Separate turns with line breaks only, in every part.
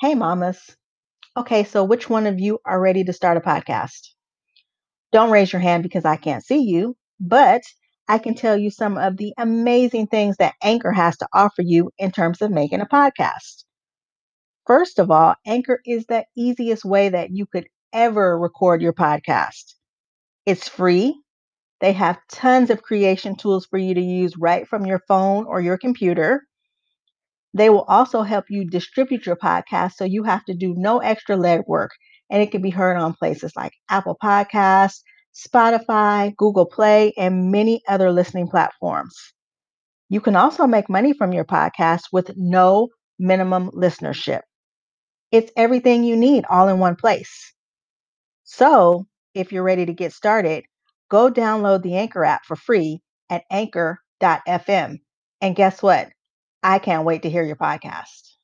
Hey, mamas. Okay, so which one of you are ready to start a podcast? Don't raise your hand because I can't see you, but I can tell you some of the amazing things that Anchor has to offer you in terms of making a podcast. First of all, Anchor is the easiest way that you could ever record your podcast. It's free. They have tons of creation tools for you to use right from your phone or your computer. They will also help you distribute your podcast so you have to do no extra legwork and it can be heard on places like Apple Podcasts, Spotify, Google Play, and many other listening platforms. You can also make money from your podcast with no minimum listenership. It's everything you need all in one place. So, if you're ready to get started, go download the Anchor app for free at anchor.fm. And guess what? I can't wait to hear your podcast.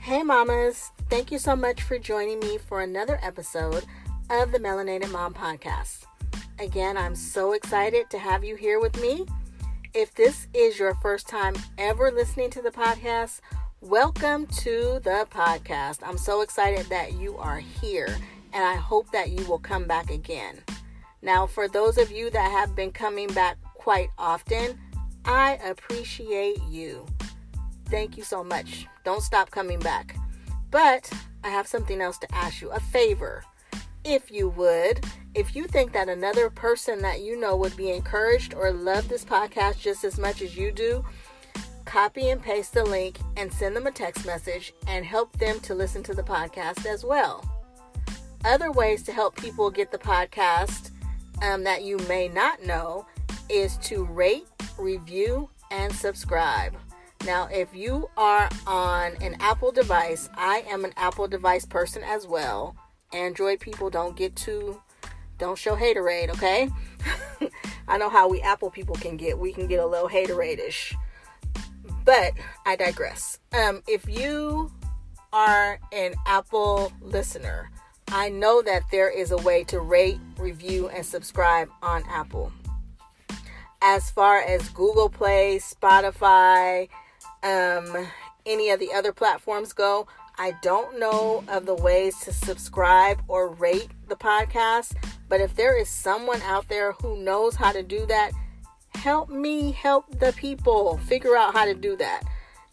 Hey, mamas. Thank you so much for joining me for another episode of the Melanated Mom Podcast. Again, I'm so excited to have you here with me. If this is your first time ever listening to the podcast, welcome to the podcast. I'm so excited that you are here and I hope that you will come back again. Now, for those of you that have been coming back quite often, I appreciate you. Thank you so much. Don't stop coming back. But I have something else to ask you a favor. If you would, if you think that another person that you know would be encouraged or love this podcast just as much as you do, copy and paste the link and send them a text message and help them to listen to the podcast as well other ways to help people get the podcast um, that you may not know is to rate, review, and subscribe. Now, if you are on an Apple device, I am an Apple device person as well. Android people don't get too, don't show haterade, okay? I know how we Apple people can get. We can get a little haterade-ish. But I digress. Um, if you are an Apple listener, I know that there is a way to rate, review, and subscribe on Apple. As far as Google Play, Spotify, um, any of the other platforms go, I don't know of the ways to subscribe or rate the podcast, but if there is someone out there who knows how to do that, help me help the people figure out how to do that.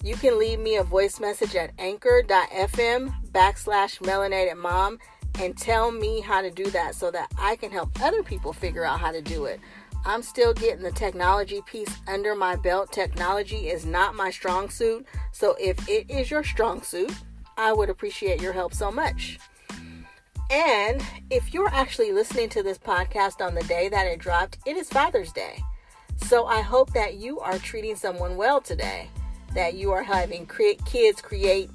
You can leave me a voice message at anchor.fm backslash melanated mom and tell me how to do that so that I can help other people figure out how to do it. I'm still getting the technology piece under my belt. Technology is not my strong suit. So if it is your strong suit, I would appreciate your help so much. And if you're actually listening to this podcast on the day that it dropped, it is Father's Day. So I hope that you are treating someone well today, that you are having create kids create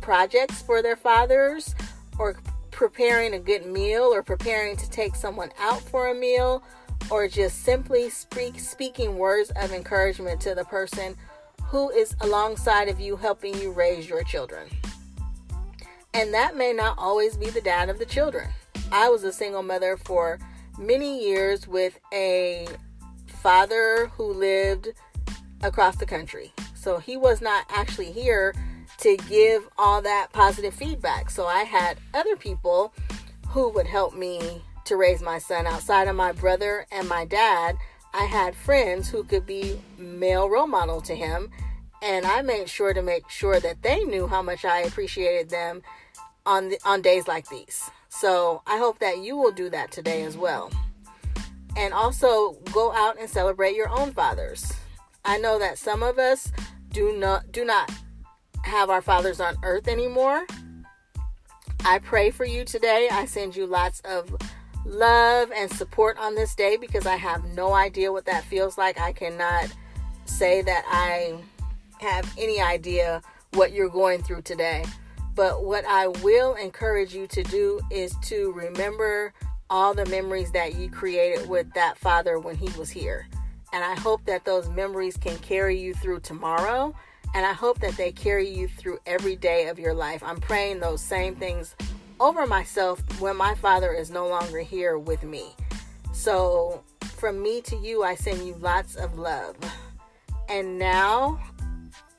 projects for their fathers or preparing a good meal or preparing to take someone out for a meal or just simply speak, speaking words of encouragement to the person who is alongside of you helping you raise your children. And that may not always be the dad of the children. I was a single mother for many years with a father who lived across the country. So he was not actually here to give all that positive feedback. So I had other people who would help me to raise my son outside of my brother and my dad. I had friends who could be male role model to him, and I made sure to make sure that they knew how much I appreciated them on the, on days like these. So I hope that you will do that today as well. And also go out and celebrate your own fathers. I know that some of us do not do not have our fathers on earth anymore. I pray for you today. I send you lots of love and support on this day because I have no idea what that feels like. I cannot say that I have any idea what you're going through today. But what I will encourage you to do is to remember all the memories that you created with that father when he was here. And I hope that those memories can carry you through tomorrow and I hope that they carry you through every day of your life. I'm praying those same things over myself when my father is no longer here with me. So, from me to you, I send you lots of love. And now,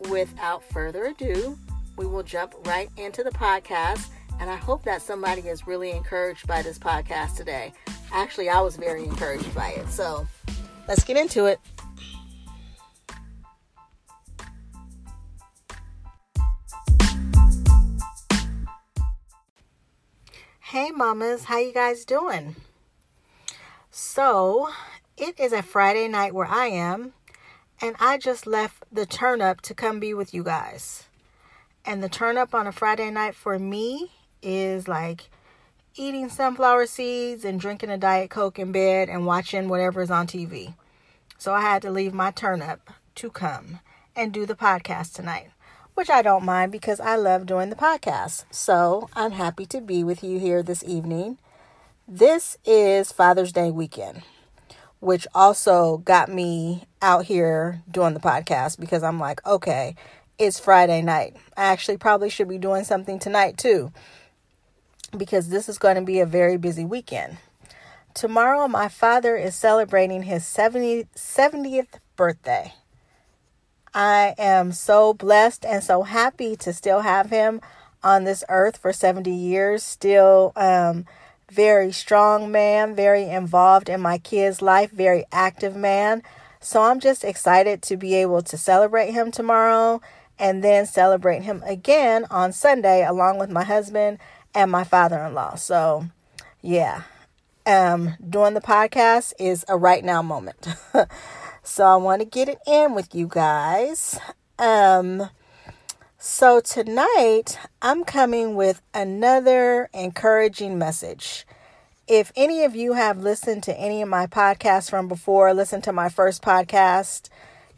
without further ado, we will jump right into the podcast. And I hope that somebody is really encouraged by this podcast today. Actually, I was very encouraged by it. So let's get into it. Hey mamas, how you guys doing? So, it is a Friday night where I am, and I just left the turn up to come be with you guys. And the turn up on a Friday night for me is like eating sunflower seeds and drinking a Diet Coke in bed and watching whatever is on TV. So I had to leave my turn up to come and do the podcast tonight, which I don't mind because I love doing the podcast. So I'm happy to be with you here this evening. This is Father's Day weekend, which also got me out here doing the podcast because I'm like, okay, it's Friday night. I actually probably should be doing something tonight too because this is going to be a very busy weekend. Tomorrow, my father is celebrating his 70, 70th birthday. I am so blessed and so happy to still have him on this earth for 70 years, still um, very strong man, very involved in my kids' life, very active man. So I'm just excited to be able to celebrate him tomorrow and then celebrate him again on Sunday along with my husband and my father-in-law. So, yeah. Um doing the podcast is a right now moment. so I want to get it in with you guys. Um so tonight I'm coming with another encouraging message. If any of you have listened to any of my podcasts from before, listen to my first podcast,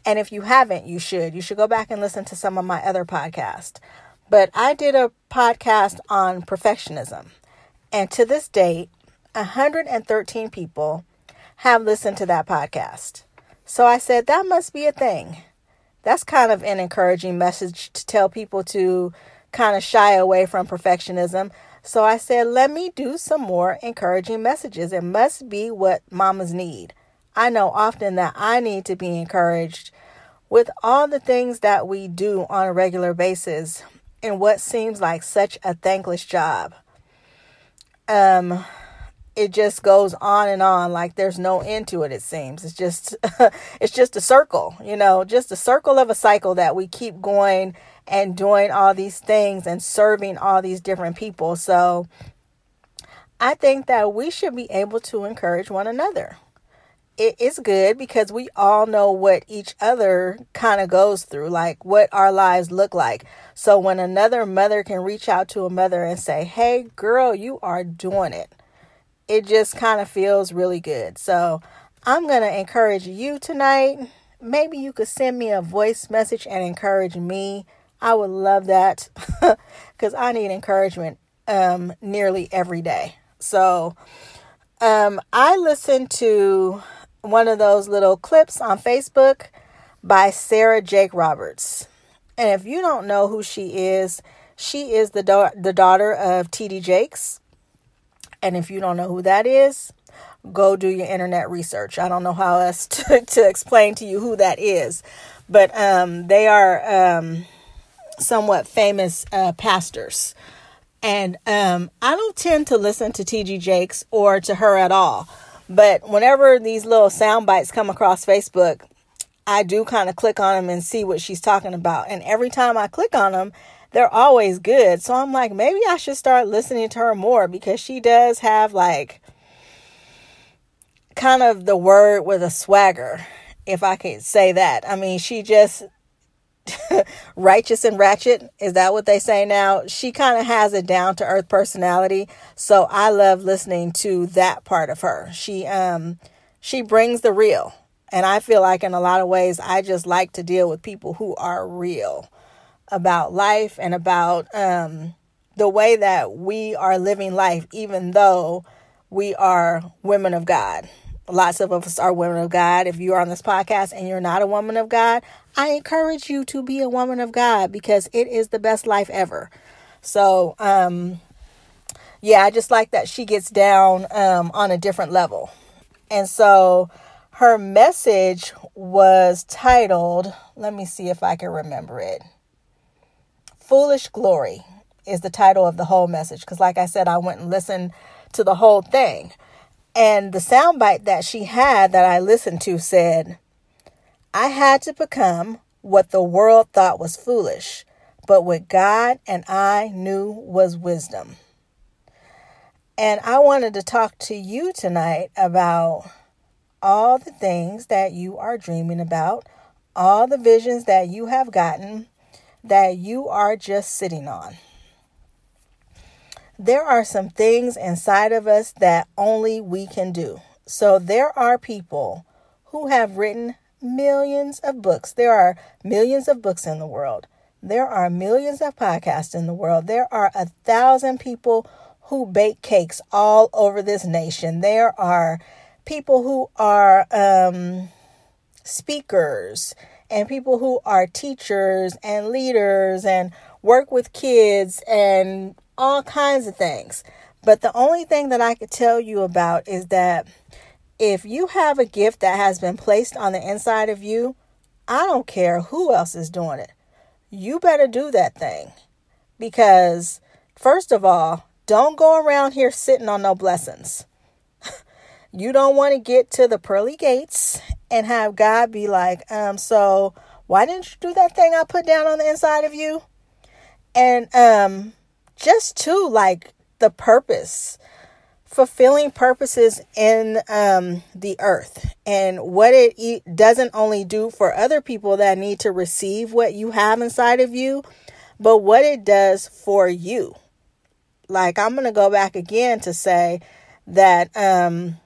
and if you haven't, you should. You should go back and listen to some of my other podcasts. But I did a podcast on perfectionism. And to this date, 113 people have listened to that podcast. So I said, that must be a thing. That's kind of an encouraging message to tell people to kind of shy away from perfectionism. So I said, let me do some more encouraging messages. It must be what mamas need. I know often that I need to be encouraged with all the things that we do on a regular basis in what seems like such a thankless job. Um it just goes on and on like there's no end to it it seems. It's just it's just a circle you know just a circle of a cycle that we keep going and doing all these things and serving all these different people. So i think that we should be able to encourage one another. It is good because we all know what each other kind of goes through, like what our lives look like. So when another mother can reach out to a mother and say, Hey, girl, you are doing it, it just kind of feels really good. So I'm going to encourage you tonight. Maybe you could send me a voice message and encourage me. I would love that because I need encouragement um, nearly every day. So um, I listened to one of those little clips on Facebook by Sarah Jakes Roberts. And if you don't know who she is, she is the the daughter of TD Jakes. And if you don't know who that is, go do your internet research. I don't know how else to, to explain to you who that is, but um, they are um, somewhat famous uh, pastors. And um, I don't tend to listen to TD Jakes or to her at all. But whenever these little sound bites come across Facebook, I do kind of click on them and see what she's talking about. And every time I click on them, they're always good. So I'm like, maybe I should start listening to her more because she does have like kind of the word with a swagger, if I could say that. I mean, she just righteous and ratchet. Is that what they say now? She kind of has a down to earth personality. So i love listening to that part of her. She um she brings the real. And i feel like in a lot of ways i just like to deal with people who are real about life and about um the way that we are living life even though we are women of god Lots of us are women of God. If you are on this podcast and you're not a woman of God, I encourage you to be a woman of God because it is the best life ever. So, um, yeah, I just like that she gets down um, on a different level. And so Her message was titled, let me see if I can remember it. Foolish Glory is the title of the whole message. Because, like I said, I went and listened to the whole thing. And the soundbite that she had that I listened to said, I had to become what the world thought was foolish, but what God and I knew was wisdom. And I wanted to talk to you tonight about all the things that you are dreaming about, all the visions that you have gotten that you are just sitting on. There are some things inside of us that only we can do. So there are people who have written millions of books. There are millions of books in the world. There are millions of podcasts in the world. There are a thousand people who bake cakes all over this nation. There are people who are um, speakers and people who are teachers and leaders and work with kids and all kinds of things. But the only thing that I could tell you about is that if you have a gift that has been placed on the inside of you, I don't care who else is doing it. You better do that thing. Because, first of all, don't go around here sitting on no blessings. You don't want to get to the pearly gates and have God be like, um, so why didn't you do that thing I put down on the inside of you? And um just to like the purpose fulfilling purposes in um, the earth and what it doesn't only do for other people that need to receive what you have inside of you, but what it does for you. Like, I'm going to go back again to say that um,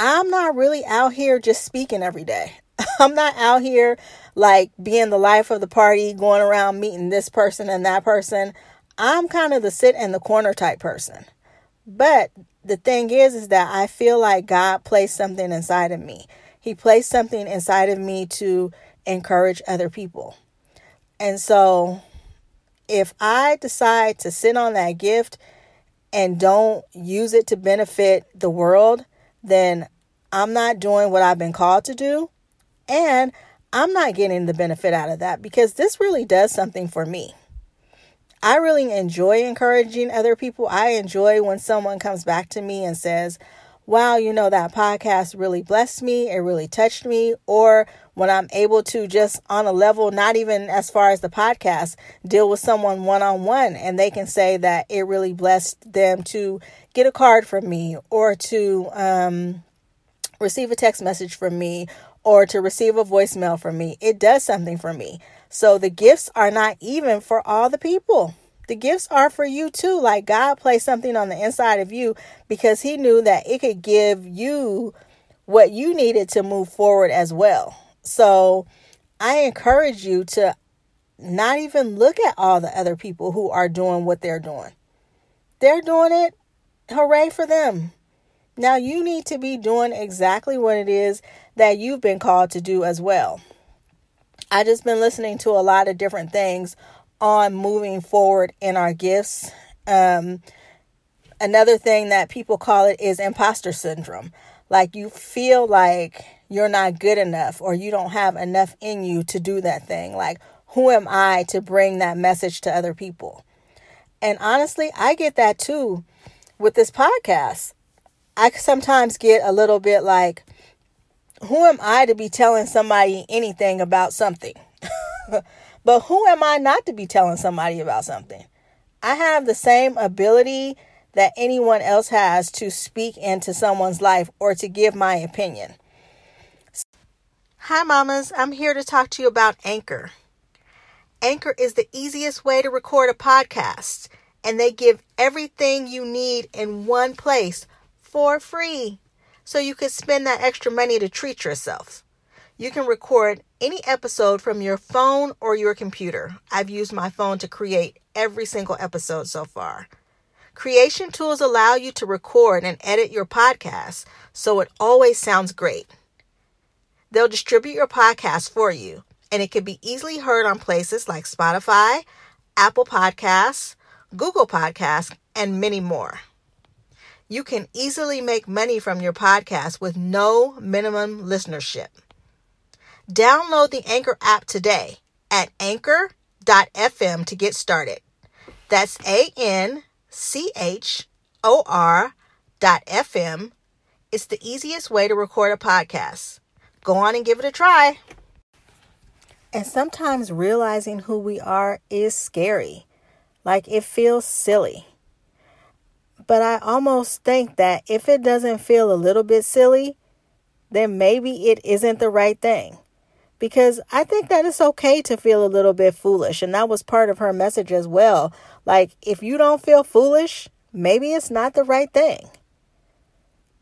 I'm not really out here just speaking every day. I'm not out here like being the life of the party, going around meeting this person and that person. I'm kind of the sit in the corner type person. But the thing is, is that I feel like God placed something inside of me. He placed something inside of me to encourage other people. And so if I decide to sit on that gift and don't use it to benefit the world, then I'm not doing what I've been called to do. And I'm not getting the benefit out of that because this really does something for me. I really enjoy encouraging other people. I enjoy when someone comes back to me and says, Wow, you know, that podcast really blessed me. It really touched me. Or when I'm able to just on a level, not even as far as the podcast, deal with someone one on one and they can say that it really blessed them to get a card from me or to um, receive a text message from me or to receive a voicemail from me. It does something for me. So the gifts are not even for all the people. The gifts are for you too. Like God placed something on the inside of you because He knew that it could give you what you needed to move forward as well. So I encourage you to not even look at all the other people who are doing what they're doing. They're doing it. Hooray for them. Now you need to be doing exactly what it is that you've been called to do as well. I just been listening to a lot of different things on moving forward in our gifts. Um, another thing that people call it is imposter syndrome. Like you feel like you're not good enough or you don't have enough in you to do that thing. Like, who am I to bring that message to other people? And honestly, I get that too with this podcast. I sometimes get a little bit like, who am I to be telling somebody anything about something? but who am I not to be telling somebody about something? I have the same ability that anyone else has to speak into someone's life or to give my opinion. Hi, mamas. I'm here to talk to you about Anchor. Anchor is the easiest way to record a podcast, and they give everything you need in one place for free so you could spend that extra money to treat yourself. You can record any episode from your phone or your computer. I've used my phone to create every single episode so far. Creation tools allow you to record and edit your podcast so it always sounds great. They'll distribute your podcast for you, and it can be easily heard on places like Spotify, Apple Podcasts, Google Podcasts, and many more. you can easily make money from your podcast with no minimum listenership. Download the Anchor app today at anchor.fm to get started. That's A N C H O R dot FM. It's the easiest way to record a podcast. Go on and give it a try. And sometimes realizing who we are is scary. Like it feels silly. But I almost think that if it doesn't feel a little bit silly, then maybe it isn't the right thing. Because I think that it's okay to feel a little bit foolish. And that was part of her message as well. Like, if you don't feel foolish, maybe it's not the right thing.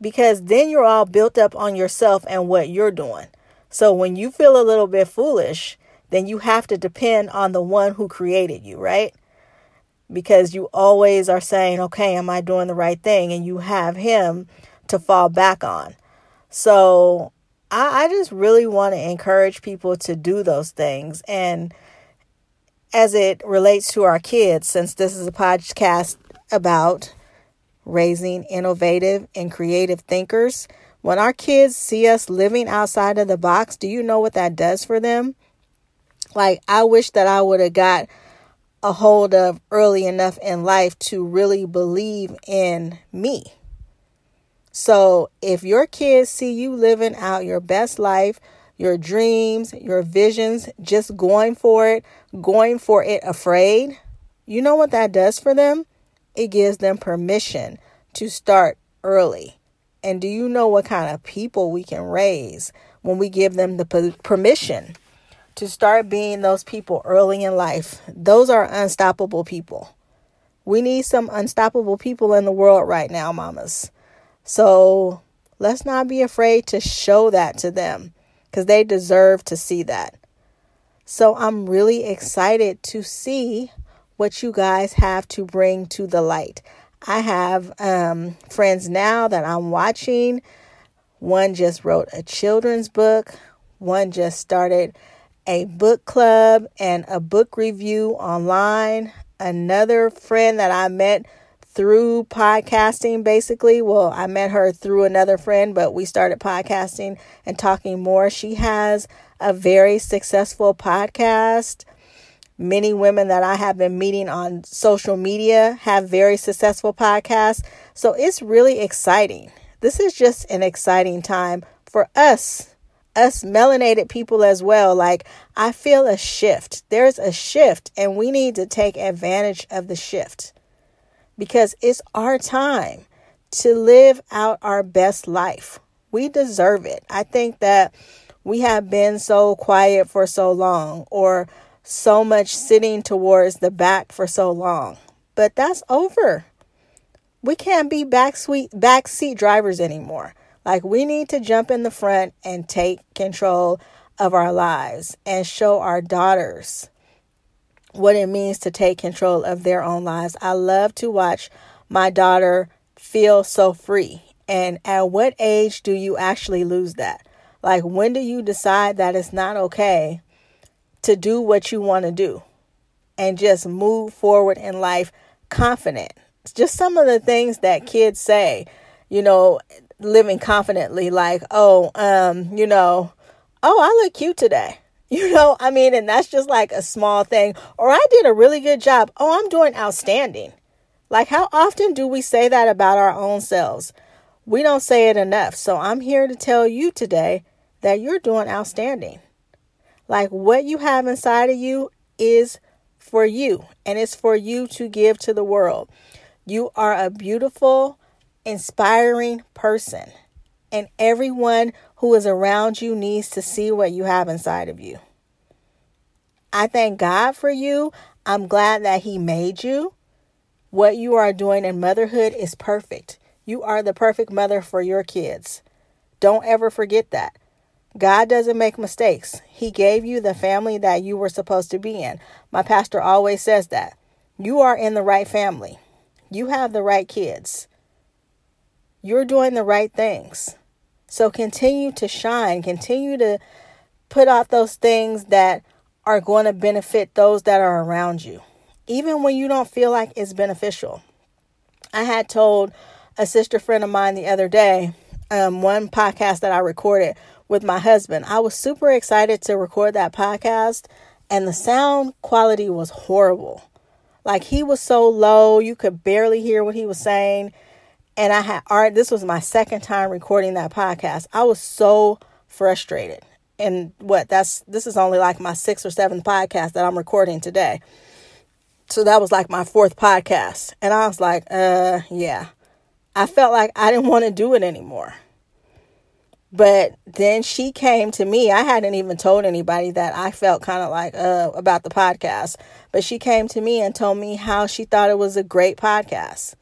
Because then you're all built up on yourself and what you're doing. So when you feel a little bit foolish, then you have to depend on the one who created you, right? because you always are saying, okay, am I doing the right thing? And you have Him to fall back on. So I, I just really want to encourage people to do those things. And as it relates to our kids, since this is a podcast about raising innovative and creative thinkers, when our kids see us living outside of the box, do you know what that does for them? Like, I wish that I would have got a hold of early enough in life to really believe in me. So if your kids see you living out your best life, your dreams, your visions, just going for it, going for it afraid, you know what that does for them? It gives them permission to start early. And do you know what kind of people we can raise when we give them the permission? to start being those people early in life. Those are unstoppable people. We need some unstoppable people in the world right now, mamas. So let's not be afraid to show that to them because they deserve to see that. So I'm really excited to see what you guys have to bring to the light. I have um, friends now that I'm watching. One just wrote a children's book, one just started a book club and a book review online. Another friend that I met through podcasting, basically. Well, I met her through another friend, but we started podcasting and talking more. She has a very successful podcast. Many women that I have been meeting on social media have very successful podcasts. So it's really exciting. This is just an exciting time for us us melanated people as well. Like, I feel a shift. There's a shift, and we need to take advantage of the shift because it's our time to live out our best life. We deserve it. I think that we have been so quiet for so long or so much sitting towards the back for so long. But that's over. We can't be back sweet back seat drivers anymore. Like we need to jump in the front and take control of our lives and show our daughters what it means to take control of their own lives. I love to watch my daughter feel so free. And at what age do you actually lose that? Like, when do you decide that it's not okay to do what you want to do and just move forward in life confident? It's just some of the things that kids say. You know, living confidently like oh um you know oh i look cute today you know i mean and that's just like a small thing. Or i did a really good job. Oh i'm doing outstanding. Like how often do we say that about our own selves? We don't say it enough. So i'm here to tell you today that you're doing outstanding. Like what you have inside of you is for you and it's for you to give to the world. You are a beautiful inspiring person. And everyone who is around you needs to see what you have inside of you. I thank God for you. I'm glad that He made you. What you are doing in motherhood is perfect. You are the perfect mother for your kids. Don't ever forget that. God doesn't make mistakes. He gave you the family that you were supposed to be in. My pastor always says that. You are in the right family. You have the right kids. You're doing the right things. So continue to shine, continue to put out those things that are going to benefit those that are around you, even when you don't feel like it's beneficial. I had told a sister friend of mine the other day, um, one podcast that I recorded with my husband. I was super excited to record that podcast, and the sound quality was horrible. Like he was so low, you could barely hear what he was saying. And I had art. This was my second time recording that podcast. I was so frustrated. And what that's this is only like my sixth or seventh podcast that I'm recording today. So that was like my fourth podcast. And I was like, uh, yeah. I felt like I didn't want to do it anymore. But then she came to me. I hadn't even told anybody that I felt kind of like uh, about the podcast. But she came to me and told me how she thought it was a great podcast.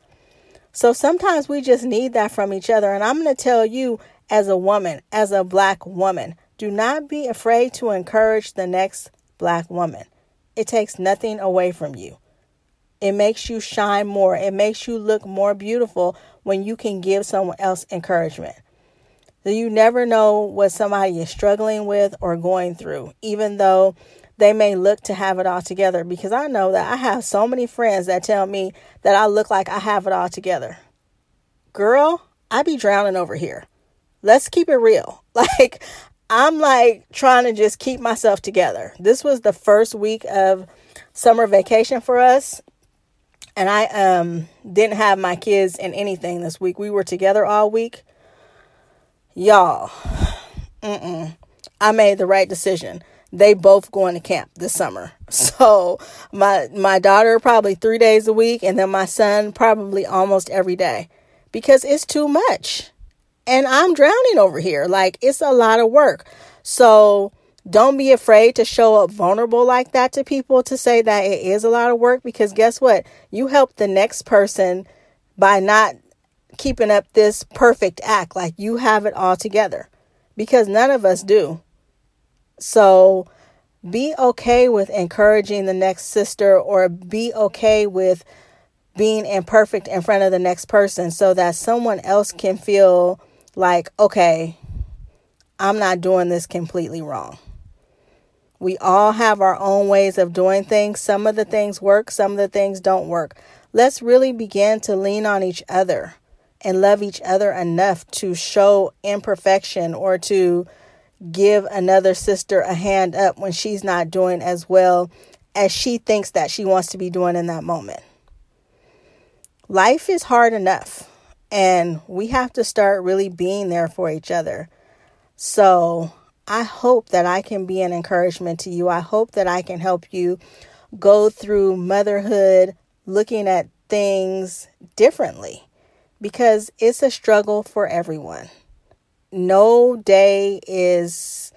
So sometimes we just need that from each other. And I'm going to tell you, as a woman, as a black woman, do not be afraid to encourage the next black woman. It takes nothing away from you. It makes you shine more. It makes you look more beautiful when you can give someone else encouragement. You never know what somebody is struggling with or going through, even though they may look to have it all together. Because I know that I have so many friends that tell me that I look like I have it all together. Girl, I be drowning over here. Let's keep it real. Like, I'm like trying to just keep myself together. This was the first week of summer vacation for us. And I um didn't have my kids in anything this week. We were together all week. Y'all, mm-mm. I made the right decision. They both going to camp this summer. So my my daughter probably three days a week, and then my son probably almost every day because it's too much. And I'm drowning over here. Like it's a lot of work. So don't be afraid to show up vulnerable like that to people to say that it is a lot of work because guess what? You help the next person by not keeping up this perfect act like you have it all together because none of us do. So be okay with encouraging the next sister or be okay with being imperfect in front of the next person so that someone else can feel like, okay, I'm not doing this completely wrong. We all have our own ways of doing things. Some of the things work, some of the things don't work. Let's really begin to lean on each other and love each other enough to show imperfection or to give another sister a hand up when she's not doing as well as she thinks that she wants to be doing in that moment. Life is hard enough, and we have to start really being there for each other. So, I hope that I can be an encouragement to you. I hope that I can help you go through motherhood looking at things differently because it's a struggle for everyone. No day is,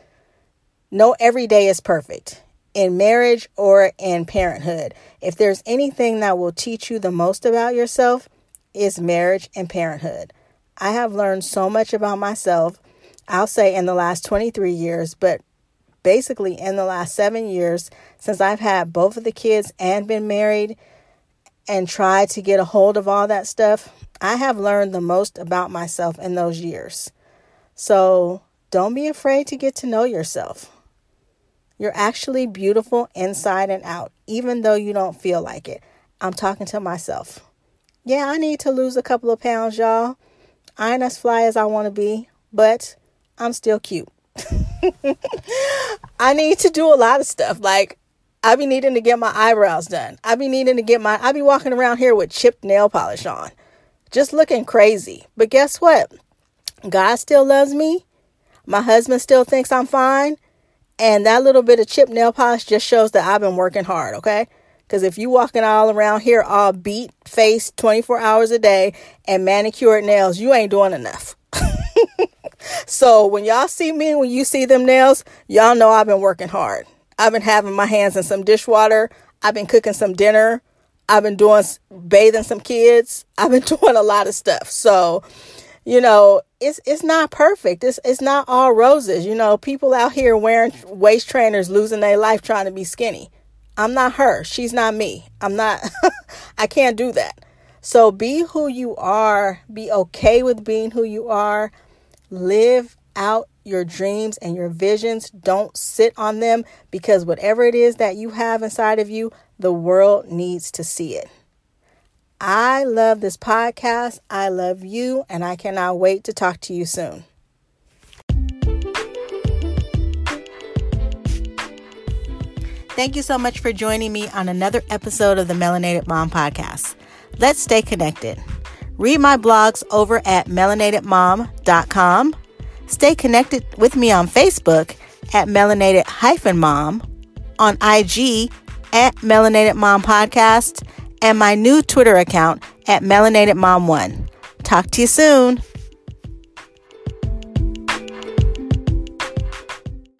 no every day is perfect in marriage or in parenthood. If there's anything that will teach you the most about yourself, is marriage and parenthood. I have learned so much about myself, I'll say in the last 23 years, but basically in the last seven years since I've had both of the kids and been married and tried to get a hold of all that stuff, I have learned the most about myself in those years. So don't be afraid to get to know yourself. You're actually beautiful inside and out, even though you don't feel like it. I'm talking to myself. Yeah, I need to lose a couple of pounds, y'all. I ain't as fly as I want to be, but I'm still cute. I need to do a lot of stuff. Like, I be needing to get my eyebrows done. I be needing to get my, I be walking around here with chipped nail polish on just looking crazy. But guess what? God still loves me. My husband still thinks I'm fine. And that little bit of chip nail polish just shows that I've been working hard, okay? Because if you walking all around here all beat face 24 hours a day and manicured nails, you ain't doing enough. so when y'all see me, when you see them nails, y'all know I've been working hard. I've been having my hands in some dishwater. I've been cooking some dinner. I've been doing bathing some kids. I've been doing a lot of stuff. So, you know, it's it's not perfect. It's it's not all roses. You know, people out here wearing waist trainers losing their life trying to be skinny. I'm not her. She's not me. I'm not I can't do that. So be who you are. Be okay with being who you are. Live out your dreams and your visions. Don't sit on them because whatever it is that you have inside of you, the world needs to see it. I love this podcast. I love you, and I cannot wait to talk to you soon. Thank you so much for joining me on another episode of the Melanated Mom Podcast. Let's stay connected. Read my blogs over at melanatedmom.com. Stay connected with me on Facebook at melanated-mom, on IG at Melanated Mom Podcast, and my new Twitter account at Melanated Mom One. Talk to you soon.